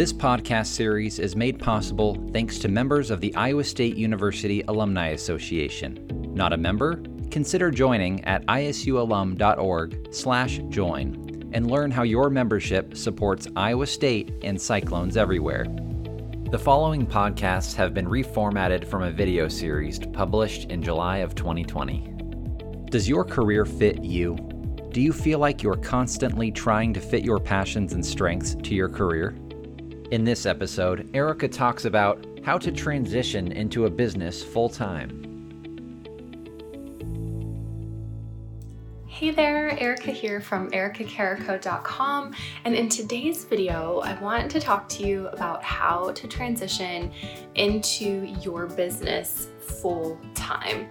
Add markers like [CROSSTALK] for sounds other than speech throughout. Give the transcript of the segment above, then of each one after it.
This podcast series is made possible thanks to members of the Iowa State University Alumni Association. Not a member? Consider joining at isualum.org/join and learn how your membership supports Iowa State and Cyclones everywhere. The following podcasts have been reformatted from a video series published in July of 2020. Does your career fit you? Do you feel like you're constantly trying to fit your passions and strengths to your career? In this episode, Erica talks about how to transition into a business full time. Hey there, Erica here from ericacarico.com, and in today's video, I want to talk to you about how to transition into your business full time.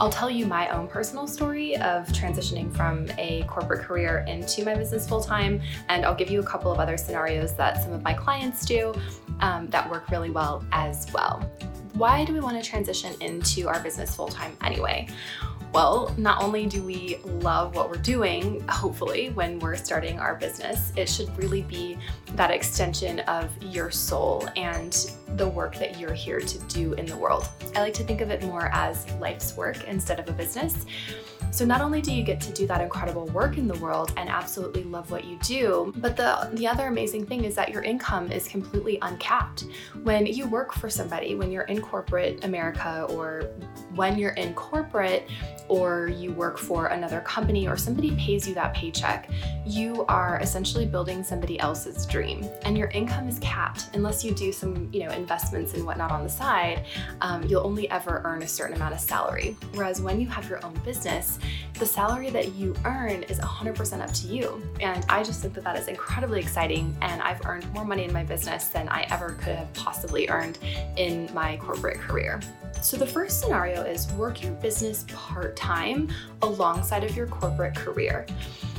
I'll tell you my own personal story of transitioning from a corporate career into my business full time, and I'll give you a couple of other scenarios that some of my clients do um, that work really well as well. Why do we want to transition into our business full time anyway? Well, not only do we love what we're doing, hopefully, when we're starting our business, it should really be that extension of your soul and the work that you're here to do in the world. I like to think of it more as life's work instead of a business. So not only do you get to do that incredible work in the world and absolutely love what you do, but the the other amazing thing is that your income is completely uncapped. When you work for somebody, when you're in corporate America or when you're in corporate or you work for another company or somebody pays you that paycheck, you are essentially building somebody else's dream and your income is capped unless you do some, you know, investments and whatnot on the side. Um, you'll only ever earn a certain amount of salary. Whereas when you have your own business, the salary that you earn is 100% up to you. And I just think that that is incredibly exciting. And I've earned more money in my business than I ever could have possibly earned in my corporate career. So, the first scenario is work your business part time alongside of your corporate career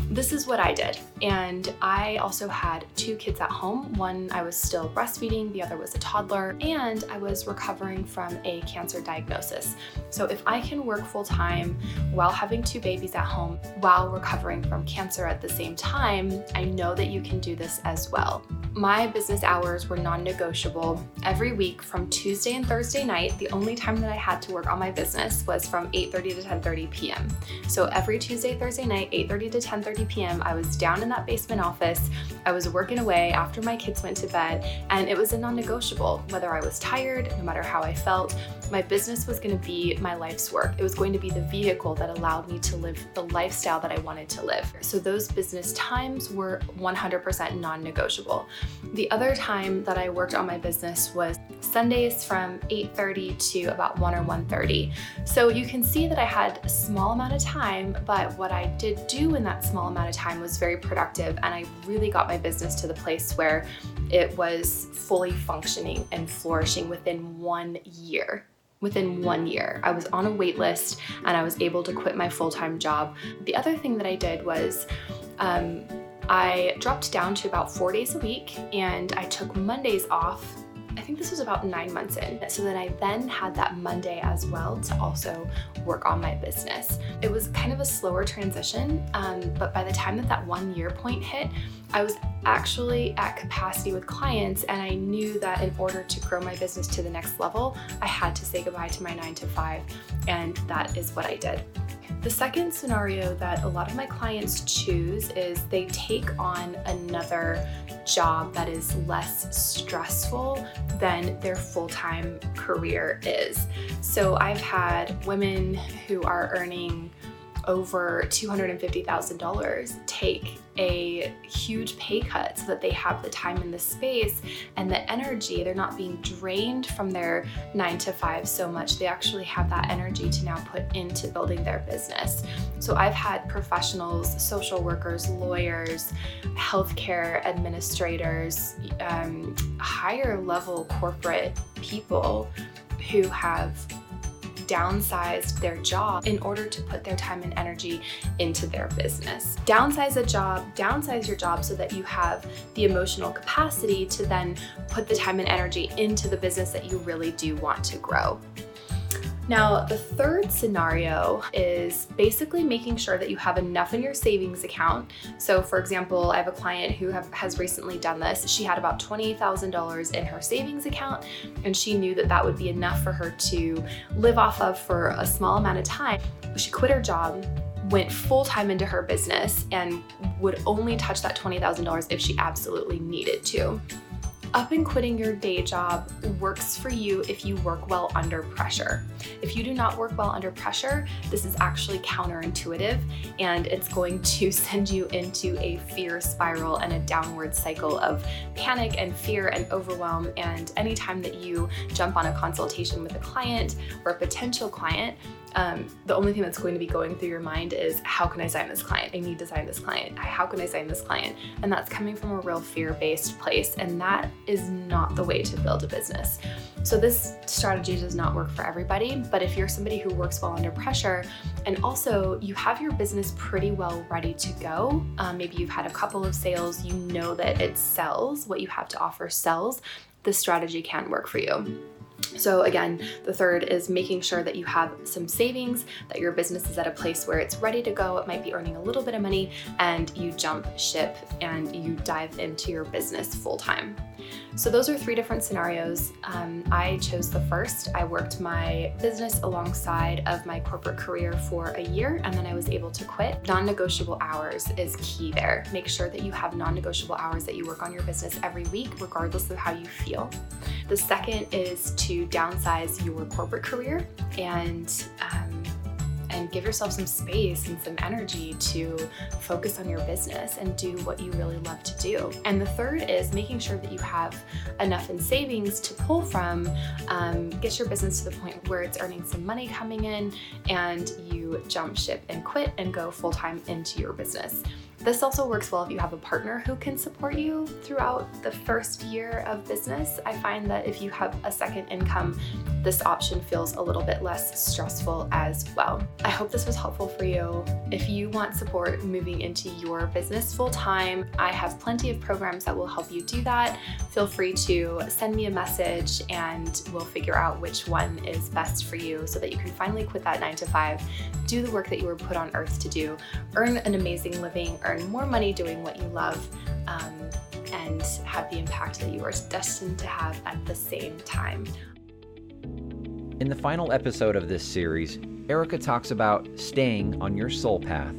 this is what I did. And I also had two kids at home. One I was still breastfeeding, the other was a toddler, and I was recovering from a cancer diagnosis. So if I can work full time while having two babies at home, while recovering from cancer at the same time, I know that you can do this as well. My business hours were non negotiable. Every week from Tuesday and Thursday night, the only time that I had to work on my business was from 8:30 to 10:30 p.m. So every Tuesday, Thursday night, 8:30 to 10:30 p.m., I was down in that basement office. I was working away after my kids went to bed, and it was a non negotiable. Whether I was tired, no matter how I felt, my business was going to be my life's work. It was going to be the vehicle that allowed me to live the lifestyle that I wanted to live. So those business times were 100% non negotiable. The other time that I worked on my business was Sundays from 8:30 to about 1 or 1:30. So you can see that I had a small amount of time, but what I did do in that small amount of time was very productive and I really got my business to the place where it was fully functioning and flourishing within 1 year within one year. I was on a wait list and I was able to quit my full time job. The other thing that I did was um, I dropped down to about four days a week and I took Mondays off. I think this was about nine months in. So then I then had that Monday as well to also work on my business. It was kind of a slower transition, um, but by the time that that one year point hit, I was actually at capacity with clients, and I knew that in order to grow my business to the next level, I had to say goodbye to my nine to five, and that is what I did. The second scenario that a lot of my clients choose is they take on another job that is less stressful than their full time career is. So I've had women who are earning over $250,000 take a huge pay cut so that they have the time and the space and the energy. They're not being drained from their nine to five so much. They actually have that energy to now put into building their business. So I've had professionals, social workers, lawyers, healthcare administrators, um, higher level corporate people who have downsized their job in order to put their time and energy into their business. Downsize a job, downsize your job so that you have the emotional capacity to then put the time and energy into the business that you really do want to grow. Now, the third scenario is basically making sure that you have enough in your savings account. So, for example, I have a client who have, has recently done this. She had about $20,000 in her savings account, and she knew that that would be enough for her to live off of for a small amount of time. She quit her job went full time into her business and would only touch that $20,000 if she absolutely needed to. Up and quitting your day job works for you if you work well under pressure. If you do not work well under pressure, this is actually counterintuitive and it's going to [LAUGHS] send you into a fear spiral and a downward cycle of panic and fear and overwhelm. And anytime that you jump on a consultation with a client or a potential client, um, the only thing that's going to be going through your mind is how can I sign this client? I need to sign this client. How can I sign this client? And that's coming from a real fear based place. And that is not the way to build a business. So, this strategy does not work for everybody. But if you're somebody who works well under pressure and also you have your business pretty well ready to go, um, maybe you've had a couple of sales, you know that it sells, what you have to offer sells, this strategy can work for you. So, again, the third is making sure that you have some savings, that your business is at a place where it's ready to go. It might be earning a little bit of money, and you jump ship and you dive into your business full time. So, those are three different scenarios. Um, I chose the first. I worked my business alongside of my corporate career for a year, and then I was able to quit. Non negotiable hours is key there. Make sure that you have non negotiable hours that you work on your business every week, regardless of how you feel. The second is downsize your corporate career and um, and give yourself some space and some energy to focus on your business and do what you really love to do. And the third is making sure that you have enough in savings to pull from, um, get your business to the point where it's earning some money coming in, and you jump ship and quit and go full time into your business. This also works well if you have a partner who can support you throughout the first year of business. I find that if you have a second income, this option feels a little bit less stressful as well. I hope this was helpful for you. If you want support moving into your business full time, I have plenty of programs that will help you do that. Feel free to send me a message and we'll figure out which one is best for you so that you can finally quit that nine to five, do the work that you were put on earth to do, earn an amazing living, earn more money doing what you love, um, and have the impact that you are destined to have at the same time. In the final episode of this series, Erica talks about staying on your soul path